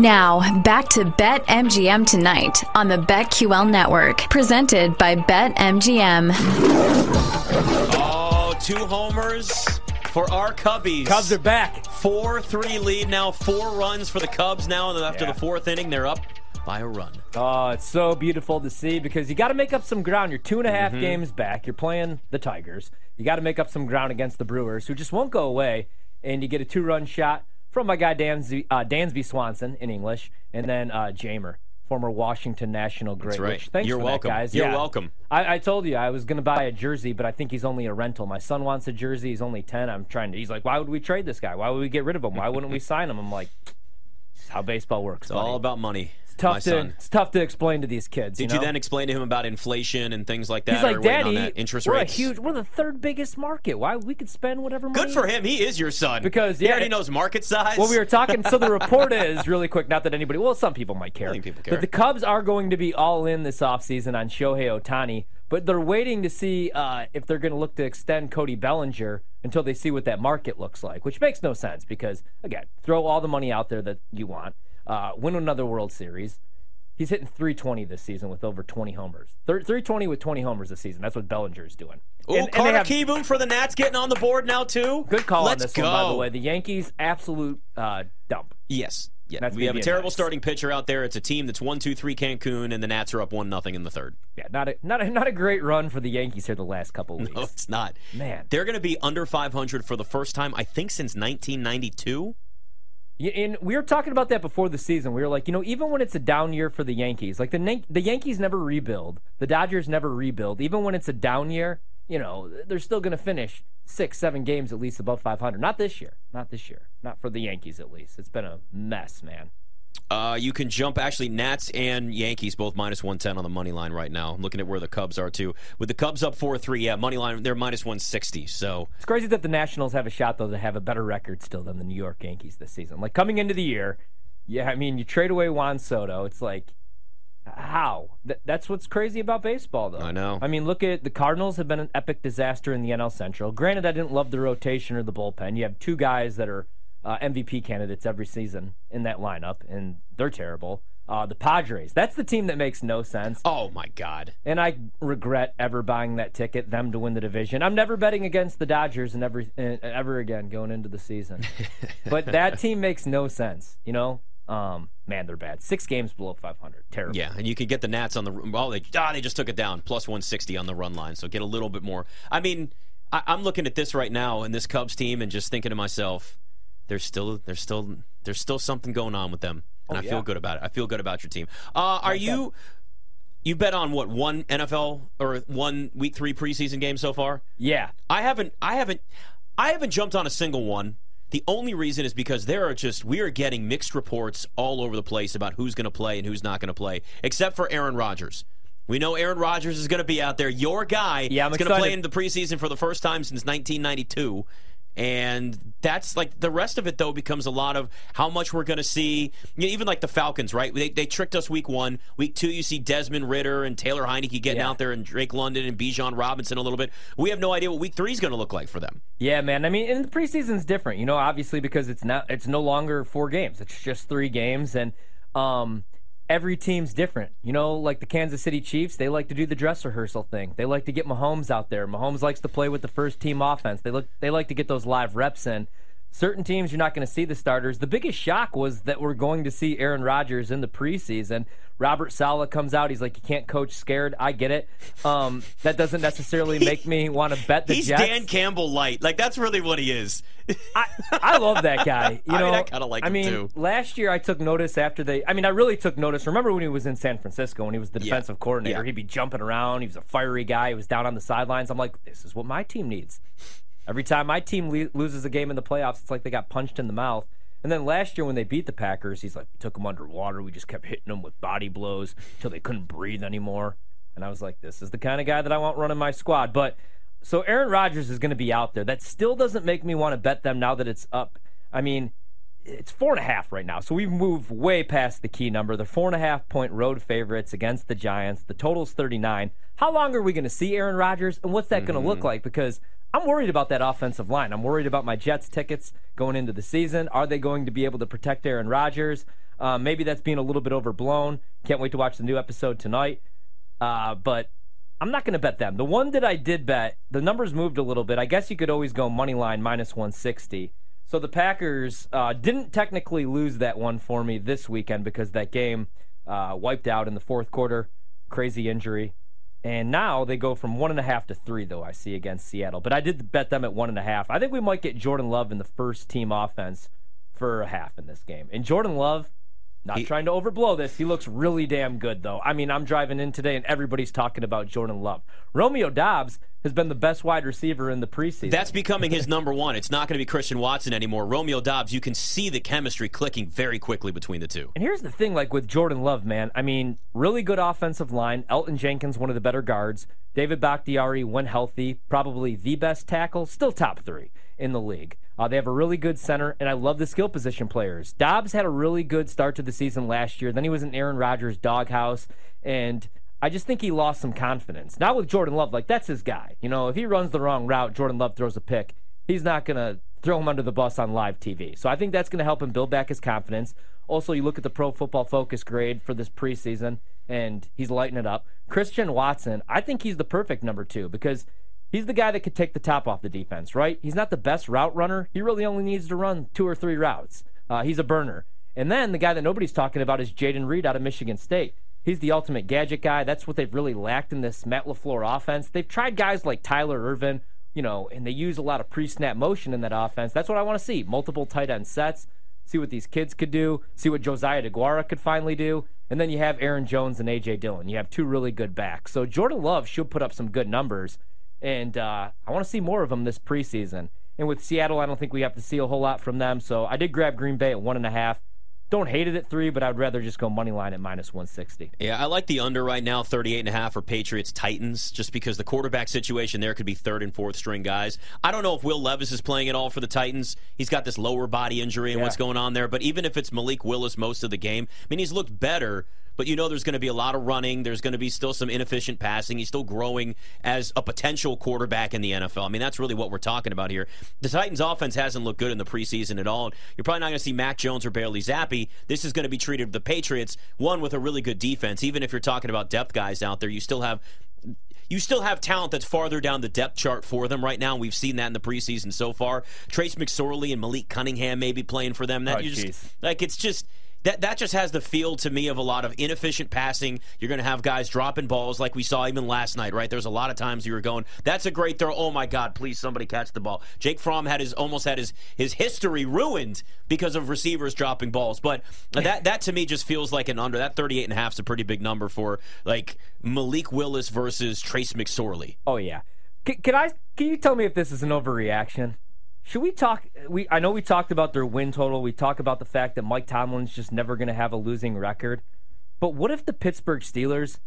Now, back to Bet MGM tonight on the BetQL network, presented by Bet MGM. Oh, two homers for our Cubbies. Cubs are back. 4 3 lead now, four runs for the Cubs now. And after Yeah. the fourth inning, they're up by a run. Oh, it's so beautiful to see because you got to make up some ground. You're two and a half Mm-hmm. games back. You're playing the Tigers. You got to make up some ground against the Brewers, who just won't go away. And you get a two-run shot from my guy Dansby, uh, Dansby Swanson in English, and then uh, Jeimer, former Washington National great. right. which- thanks You're for welcome. That, guys. You're Yeah. welcome. I, I told you I was going to buy a jersey, but I think he's only a rental. My son wants a jersey. He's only ten. I'm trying to. He's like, why would we trade this guy? Why would we get rid of him? Why wouldn't we sign him? I'm like, how baseball works. It's all about money. Tough to it's tough to explain to these kids. Did you, you, then explain to him about inflation and things like that? He's like, Daddy, that interest we're rates? a huge, we're the third biggest market. Why we could spend whatever money? Good for him. He is your son. Because, he already it- knows market size. Well, we were talking. So the report is really quick. Not that anybody. Well, some people might care. I think people care. But the Cubs are going to be all in this offseason on Shohei Ohtani. But they're waiting to see uh, if they're going to look to extend Cody Bellinger until they see what that market looks like, which makes no sense because again, throw all the money out there that you want, uh, win another World Series. He's hitting 320 this season with over 20 homers. Thir- 320 with 20 homers this season. That's what Bellinger's doing. Ooh, And- Carter have- Kieboom for the Nats getting on the board now too. Good call Let's on this go. one, by the way. The Yankees, absolute uh, dump. Yes. Yeah. We have a terrible nice. starting pitcher out there. It's a team that's one, two, three Cancun, and the Nats are up one nothing in the third. Yeah, not a not a, not a great run for the Yankees here the last couple weeks. No, it's not. Man. They're going to be under 500 for the first time, I think, since 1992. And we were talking about that before the season. We were like, you know, even when it's a down year for the Yankees, like the the Yankees never rebuild, the Dodgers never rebuild. Even when it's a down year, you know, they're still going to finish six, seven games at least above 500. Not this year. Not this year. Not for the Yankees at least. It's been a mess, man. Uh, you can jump actually Nats and Yankees both minus 110 on the money line right now. I'm looking at where the Cubs are too. With the Cubs up 4-3, yeah, money line they're minus 160. So It's crazy that the Nationals have a shot though to have a better record still than the New York Yankees this season. Like coming into the year, yeah, I mean you trade away Juan Soto. It's like how? Th- that's what's crazy about baseball though. I know. I mean, look at the Cardinals have been an epic disaster in the NL Central. Granted, I didn't love the rotation or the bullpen. You have two guys that are uh, MVP candidates every season in that lineup, and they're terrible. Uh, the Padres, that's the team that makes no sense. Oh my God! And I regret ever buying that ticket, them to win the division. I'm never betting against the Dodgers and ever uh, ever again going into the season. but that team makes no sense, you know. Um, man, they're bad. Six games below 500. Terrible. Yeah, and you can get the Nats on the well. They ah, they just took it down plus 160 on the run line, so get a little bit more. I mean, I, I'm looking at this right now and this Cubs team, and just thinking to myself, there's still there's still there's still something going on with them, and Oh, I yeah. feel good about it. I feel good about your team. Uh, are you? You bet on what one NFL or one Week Three preseason game so far? Yeah. I haven't I haven't I haven't jumped on a single one. The only reason is because there are just we are getting mixed reports all over the place about who's going to play and who's not going to play, except for Aaron Rodgers. We know Aaron Rodgers is going to be out there. Your guy Yeah, I'm is going to play in the preseason for the first time since 1992. And that's like the rest of it, though, becomes a lot of how much we're going to see. You know, even like the Falcons, right? They, they tricked us week one. Week two, you see Desmond Ridder and Taylor Heinicke getting Yeah. out there and Drake London and Bijan Robinson a little bit. We have no idea what week three is going to look like for them. Yeah, man. I mean, and the preseason's different, you know, obviously because it's not it's no longer four games. It's just three games and um every team's different. You know, like the Kansas City Chiefs, they like to do the dress rehearsal thing. They like to get Mahomes out there. Mahomes likes to play with the first team offense. They look they like to get those live reps in. Certain teams you're not going to see the starters. The biggest shock was that we're going to see Aaron Rodgers in the preseason. Robert Saleh comes out. He's like, "You can't coach scared." I get it. Um, that doesn't necessarily make me want to bet the He's Jets. Dan Campbell light. Like that's really what he is. I, I love that guy. You I mean, I kinda like I him, mean, too. last year I took notice after they. I mean, I really took notice. Remember when he was in San Francisco when he was the Yeah. defensive coordinator? Yeah. He'd be jumping around. He was a fiery guy. He was down on the sidelines. I'm like, this is what my team needs. Every time my team le- loses a game in the playoffs, it's like they got punched in the mouth. And then last year when they beat the Packers, he's like, we took them underwater. We just kept hitting them with body blows until they couldn't breathe anymore. And I was like, this is the kind of guy that I want running my squad. But so Aaron Rodgers is going to be out there. That still doesn't make me want to bet them now that it's up. I mean, it's four and a half right now. So we've moved way past the key number. They're four and a half point road favorites against the Giants. The total's 39. How long are we going to see Aaron Rodgers? And what's that going to look mm-hmm. like? Because I'm worried about that offensive line. I'm worried about my Jets tickets going into the season. Are they going to be able to protect Aaron Rodgers? Uh, maybe that's being a little bit overblown. Can't wait to watch the new episode tonight. Uh, but I'm not going to bet them. The one that I did bet, the numbers moved a little bit. I guess you could always go money line minus 160. So the Packers uh, didn't technically lose that one for me this weekend because that game uh, wiped out in the fourth quarter. Crazy injury. And now they go from one and a half to three, though, I see against Seattle. But I did bet them at one and a half. I think we might get Jordan Love in the first team offense for a half in this game. And Jordan Love, not he, trying to overblow this. He looks really damn good, though. I mean, I'm driving in today and everybody's talking about Jordan Love. Romeo Doubs has been the best wide receiver in the preseason. That's becoming his number one. It's not going to be Christian Watson anymore. Romeo Doubs, you can see the chemistry clicking very quickly between the two. And here's the thing like with Jordan Love, man. I mean, really good offensive line. Elgton Jenkins, one of the better guards. David Bakhtiari, when healthy, probably the best tackle, still top three in the league. Uh, they have a really good center, and I love the skill position players. Doubs had a really good start to the season last year. Then he was in Aaron Rodgers' doghouse, and I just think he lost some confidence. Not with Jordan Love, like that's his guy. You know, if he runs the wrong route, Jordan Love throws a pick. He's not gonna throw him under the bus on live TV. So I think that's gonna help him build back his confidence. Also, you look at the Pro Football Focus grade for this preseason, and he's lighting it up. Christian Watson, I think he's the perfect number two because He's the guy that could take the top off the defense, right? He's not the best route runner. He really only needs to run two or three routes. Uh, he's a burner. And then the guy that nobody's talking about is Jayden Reed out of Michigan State. He's the ultimate gadget guy. That's what they've really lacked in this Matt LaFleur offense. They've tried guys like Tyler Ervin, you know, and they use a lot of pre snap motion in that offense. That's what I want to see. Multiple tight end sets, see what these kids could do, see what Josiah DeGuara could finally do. And then you have Aaron Jones and A.J. Dillon. You have two really good backs. So Jordan Love should put up some good numbers and uh, I want to see more of them this preseason. And with Seattle, I don't think we have to see a whole lot from them. So I did grab Green Bay at one and a half. Don't hate it at three, but I'd rather just go money line at minus 160. Yeah, I like the under right now, 38 and a half for Patriots Titans, just because the quarterback situation there could be third and fourth string guys. I don't know if Will Levis is playing at all for the Titans. He's got this lower body injury and yeah. what's going on there. But even if it's Malik Willis most of the game, I mean, he's looked better but you know there's going to be a lot of running. There's going to be still some inefficient passing. He's still growing as a potential quarterback in the NFL. I mean, that's really what we're talking about here. The Titans' offense hasn't looked good in the preseason at all. You're probably not going to see Mac Jones or Bailey Zappe. This is going to be treated the Patriots one with a really good defense. Even if you're talking about depth guys out there, you still have you still have talent that's farther down the depth chart for them right now. We've seen that in the preseason so far. Trace McSorley and Malik Cunningham may be playing for them. That oh, you just like it's just that that just has the feel to me of a lot of inefficient passing. You're going to have guys dropping balls like we saw even last night, right? There's a lot of times you were going, "That's a great throw! Oh my God, please somebody catch the ball." Jake Fromm had his almost had his his history ruined because of receivers dropping balls. But that that to me just feels like an under. That 38 and a half is a pretty big number for like Malik Willis versus Trace McSorley. Oh yeah. Can, can I? Can you tell me if this is an overreaction? Should we talk? We I know we talked about their win total. We talk about the fact that Mike Tomlin's just never going to have a losing record. But what if the Pittsburgh Steelers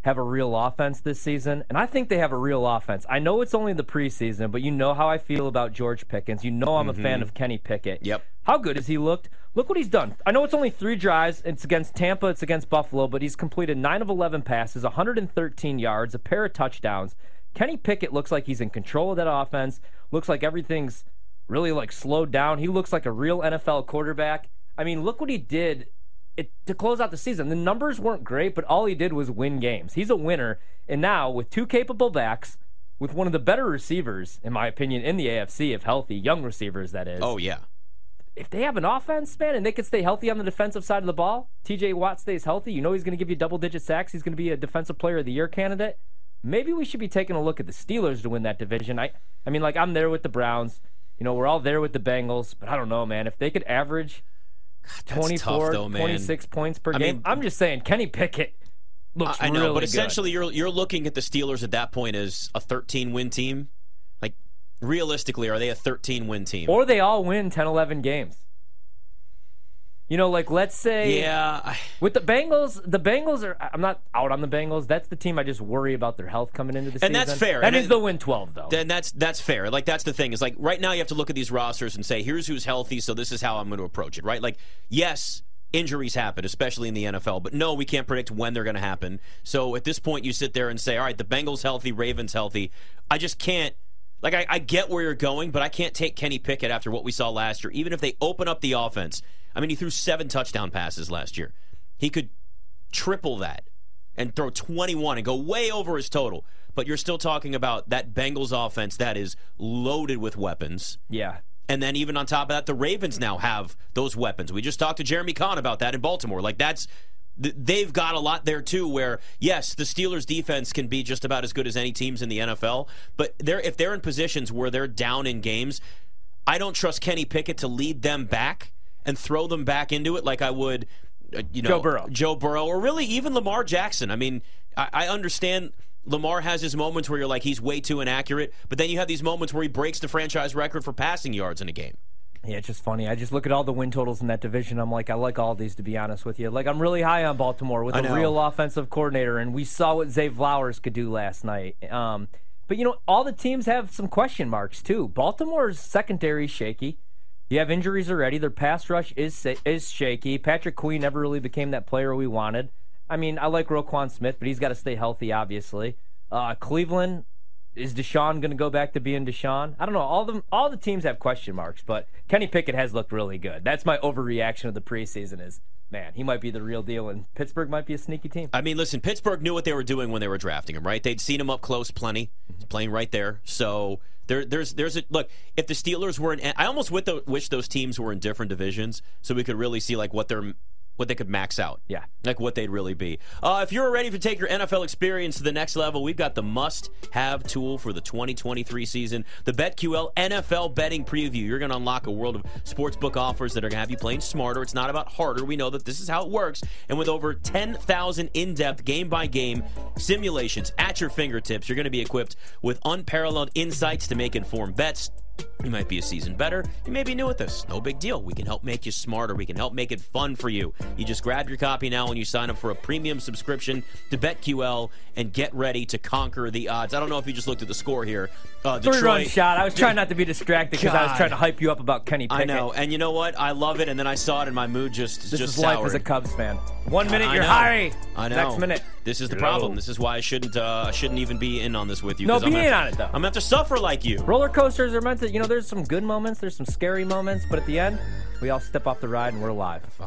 have a real offense this season? And I think they have a real offense. I know it's only the preseason, but you know how I feel about George Pickens. You know I'm mm-hmm. a fan mm-hmm. of Kenny Pickett. Yep. How good has he looked? Look what he's done. I know it's only three drives. It's against Tampa. It's against Buffalo, but he's completed nine of 11 passes, 113 yards, a pair of touchdowns. Kenny Pickett looks like he's in control of that offense. Looks like everything's really like slowed down. He looks like a real NFL quarterback. I mean, look what he did it, to close out the season. The numbers weren't great, but all he did was win games. He's a winner. And now, with two capable backs, with one of the better receivers, in my opinion, in the AFC, if healthy, young receivers, that is. Oh, yeah. If they have an offense, man, and they can stay healthy on the defensive side of the ball, TJ Watt stays healthy, you know he's going to give you double digit sacks. He's going to be a defensive player of the year candidate. Maybe we should be taking a look at the Steelers to win that division. I, I mean, like, I'm there with the Browns. You know, we're all there with the Bengals, but I don't know, man. If they could average God, 24, though, 26 points per I game, mean, I'm just saying, Kenny Pickett looks I, I know, really but good. essentially, you're you're looking at the Steelers at that point as a 13 win team. Like, realistically, are they a 13 win team? Or they all win 10, 11 games. You know, like let's say, yeah, with the Bengals, the Bengals are. I'm not out on the Bengals. That's the team I just worry about their health coming into the season. And that's fair. That and is the win 12 though. Then that's that's fair. Like that's the thing is like right now you have to look at these rosters and say here's who's healthy, so this is how I'm going to approach it. Right? Like yes, injuries happen, especially in the NFL. But no, we can't predict when they're going to happen. So at this point, you sit there and say, all right, the Bengals healthy, Ravens healthy. I just can't Like I, I get where you're going, but I can't take Kenny Pickett after what we saw last year. Even if they open up the offense, I mean, he threw seven touchdown passes last year. He could triple that and throw 21 and go way over his total. But you're still talking about that Bengals offense that is loaded with weapons. Yeah. And then even on top of that, the Ravens now have those weapons. We just talked to Jeremy Kahn about that in Baltimore. Like that's they've got a lot there too where yes the steelers defense can be just about as good as any teams in the nfl but they're if they're in positions where they're down in games i don't trust kenny pickett to lead them back and throw them back into it like i would uh, you know Joe Burrow. joe burrow or really even lamar jackson i mean I, I understand Lamar has his moments where you're like he's way too inaccurate, but then you have these moments where he breaks the franchise record for passing yards in a game. Yeah, it's just funny. I just look at all the win totals in that division. I'm like, I like all these to be honest with you. Like, I'm really high on Baltimore with a real offensive coordinator, and we saw what Zay Flowers could do last night. Um, but you know, all the teams have some question marks too. Baltimore's secondary is shaky. You have injuries already. Their pass rush is is shaky. Patrick Queen never really became that player we wanted. I mean, I like Roquan Smith, but he's got to stay healthy, obviously. Uh, Cleveland, is Deshaun going to go back to being Deshaun? I don't know. All the all the teams have question marks, but Kenny Pickett has looked really good. That's my overreaction of the preseason. Is man, he might be the real deal, and Pittsburgh might be a sneaky team. I mean, listen, Pittsburgh knew what they were doing when they were drafting him, right? They'd seen him up close plenty, He's playing right there. So there, there's, there's a look. If the Steelers were in, I almost wish those teams were in different divisions, so we could really see like what they're, what they could max out. Yeah. like what they'd really be. Uh, if you're ready to take your NFL experience to the next level, we've got the must-have tool for the 2023 season: the BetQL NFL Betting Preview. You're going to unlock a world of sportsbook offers that are going to have you playing smarter. It's not about harder. We know that this is how it works. And with over 10,000 in-depth game-by-game simulations at your fingertips, you're going to be equipped with unparalleled insights to make informed bets. You might be a season better. You may be new at this. No big deal. We can help make you smarter. We can help make it fun for you. You just grab your copy now and you sign up for a premium subscription to BetQL and get ready to conquer the odds. I don't know if you just looked at the score here. Uh, Three run shot. I was trying not to be distracted because I was trying to hype you up about Kenny I know, and you know what? I love it, and then I saw it, and my mood just This just is life as a. Cubs fan. One minute I you're know. high. I know. Next minute. This is the problem. This is why I shouldn't uh, I shouldn't even be in on this with you. No, 'cause I'm be gonna in have on to- it, though. I'm gonna have to suffer like you. Roller coasters are meant to, you know, there's some good moments, there's some scary moments, but at the end, we all step off the ride and we're alive.